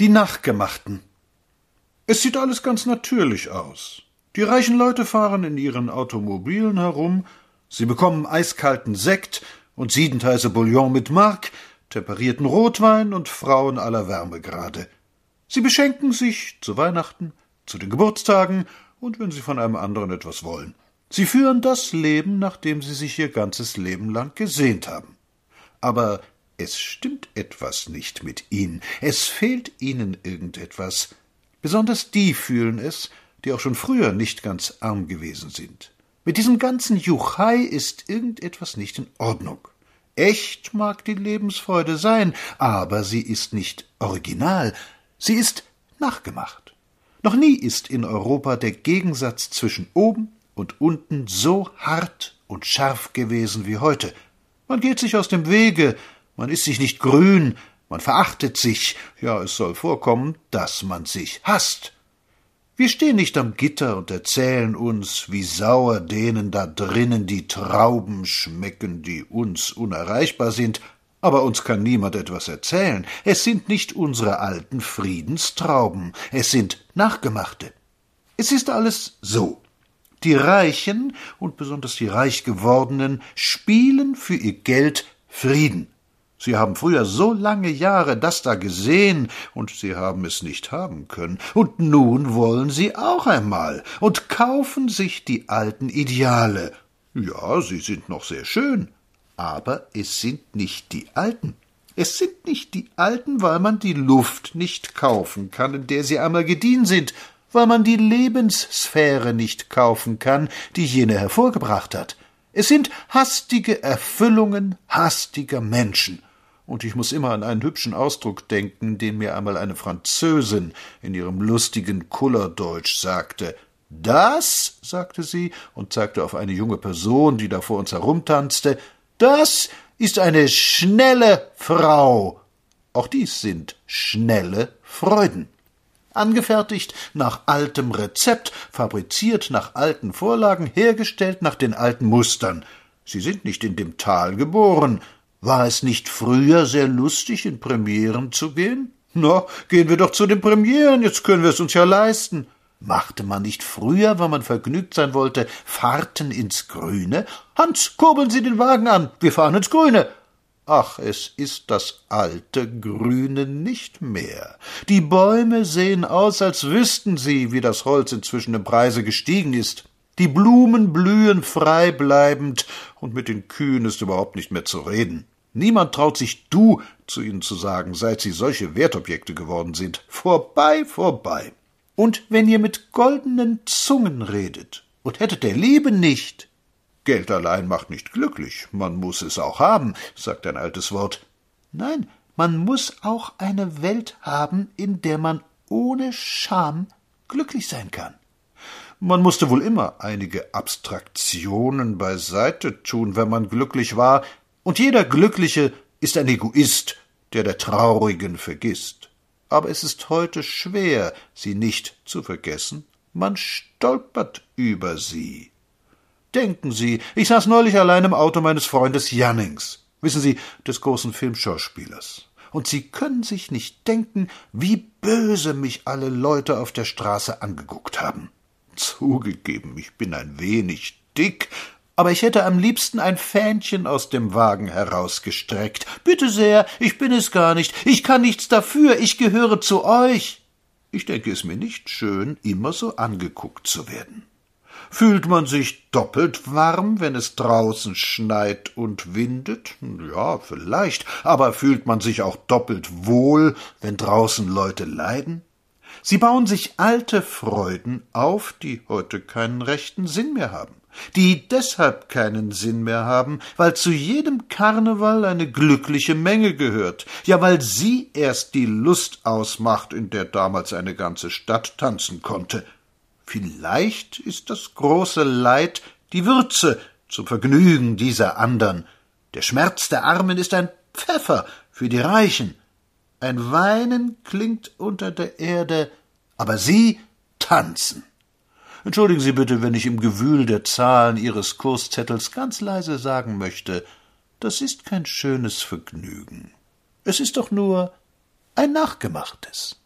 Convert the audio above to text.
Die Nachgemachten. Es sieht alles ganz natürlich aus. Die reichen Leute fahren in ihren Automobilen herum, sie bekommen eiskalten Sekt und siedend heiße Bouillon mit Mark, temperierten Rotwein und Frauen aller Wärmegrade. Sie beschenken sich zu Weihnachten, zu den Geburtstagen und wenn sie von einem anderen etwas wollen. Sie führen das Leben, nach dem sie sich ihr ganzes Leben lang gesehnt haben. Aber es stimmt etwas nicht mit ihnen, es fehlt ihnen irgendetwas. Besonders die fühlen es, die auch schon früher nicht ganz arm gewesen sind. Mit diesem ganzen Juchai ist irgendetwas nicht in Ordnung. Echt mag die Lebensfreude sein, aber sie ist nicht original, sie ist nachgemacht. Noch nie ist in Europa der Gegensatz zwischen oben und unten so hart und scharf gewesen wie heute. Man geht sich aus dem Wege, man ist sich nicht grün, man verachtet sich, ja, es soll vorkommen, dass man sich hasst. Wir stehen nicht am Gitter und erzählen uns, wie sauer denen da drinnen die Trauben schmecken, die uns unerreichbar sind, aber uns kann niemand etwas erzählen. Es sind nicht unsere alten Friedenstrauben, es sind nachgemachte. Es ist alles so. Die Reichen und besonders die reich gewordenen spielen für ihr Geld Frieden. Sie haben früher so lange Jahre das da gesehen, und Sie haben es nicht haben können, und nun wollen Sie auch einmal und kaufen sich die alten Ideale. Ja, sie sind noch sehr schön, aber es sind nicht die alten. Es sind nicht die alten, weil man die Luft nicht kaufen kann, in der sie einmal gediehen sind, weil man die Lebenssphäre nicht kaufen kann, die jene hervorgebracht hat. Es sind hastige Erfüllungen hastiger Menschen und ich muss immer an einen hübschen Ausdruck denken, den mir einmal eine Französin in ihrem lustigen Kullerdeutsch sagte. Das, sagte sie und zeigte auf eine junge Person, die da vor uns herumtanzte, das ist eine schnelle Frau. Auch dies sind schnelle Freuden. Angefertigt nach altem Rezept, fabriziert nach alten Vorlagen, hergestellt nach den alten Mustern. Sie sind nicht in dem Tal geboren, war es nicht früher sehr lustig, in Premieren zu gehen? Na, gehen wir doch zu den Premieren, jetzt können wir es uns ja leisten. Machte man nicht früher, wenn man vergnügt sein wollte, Fahrten ins Grüne? Hans, kurbeln Sie den Wagen an, wir fahren ins Grüne. Ach, es ist das alte Grüne nicht mehr. Die Bäume sehen aus, als wüssten sie, wie das Holz inzwischen im Preise gestiegen ist. Die Blumen blühen frei bleibend, und mit den Kühen ist überhaupt nicht mehr zu reden. Niemand traut sich du zu ihnen zu sagen, seit sie solche Wertobjekte geworden sind. Vorbei, vorbei. Und wenn ihr mit goldenen Zungen redet und hättet der Liebe nicht. Geld allein macht nicht glücklich, man muss es auch haben, sagt ein altes Wort. Nein, man muss auch eine Welt haben, in der man ohne Scham glücklich sein kann. Man musste wohl immer einige Abstraktionen beiseite tun, wenn man glücklich war, und jeder Glückliche ist ein Egoist, der der Traurigen vergisst. Aber es ist heute schwer, sie nicht zu vergessen. Man stolpert über sie. Denken Sie, ich saß neulich allein im Auto meines Freundes Jannings, wissen Sie, des großen Filmschauspielers. Und Sie können sich nicht denken, wie böse mich alle Leute auf der Straße angeguckt haben. Zugegeben, ich bin ein wenig dick, aber ich hätte am liebsten ein Fähnchen aus dem Wagen herausgestreckt. Bitte sehr, ich bin es gar nicht, ich kann nichts dafür, ich gehöre zu euch. Ich denke es mir nicht schön, immer so angeguckt zu werden. Fühlt man sich doppelt warm, wenn es draußen schneit und windet? Ja, vielleicht, aber fühlt man sich auch doppelt wohl, wenn draußen Leute leiden? Sie bauen sich alte Freuden auf, die heute keinen rechten Sinn mehr haben, die deshalb keinen Sinn mehr haben, weil zu jedem Karneval eine glückliche Menge gehört, ja weil sie erst die Lust ausmacht, in der damals eine ganze Stadt tanzen konnte. Vielleicht ist das große Leid die Würze zum Vergnügen dieser andern. Der Schmerz der Armen ist ein Pfeffer für die Reichen. Ein Weinen klingt unter der Erde, aber Sie tanzen. Entschuldigen Sie bitte, wenn ich im Gewühl der Zahlen Ihres Kurszettels ganz leise sagen möchte, das ist kein schönes Vergnügen. Es ist doch nur ein nachgemachtes.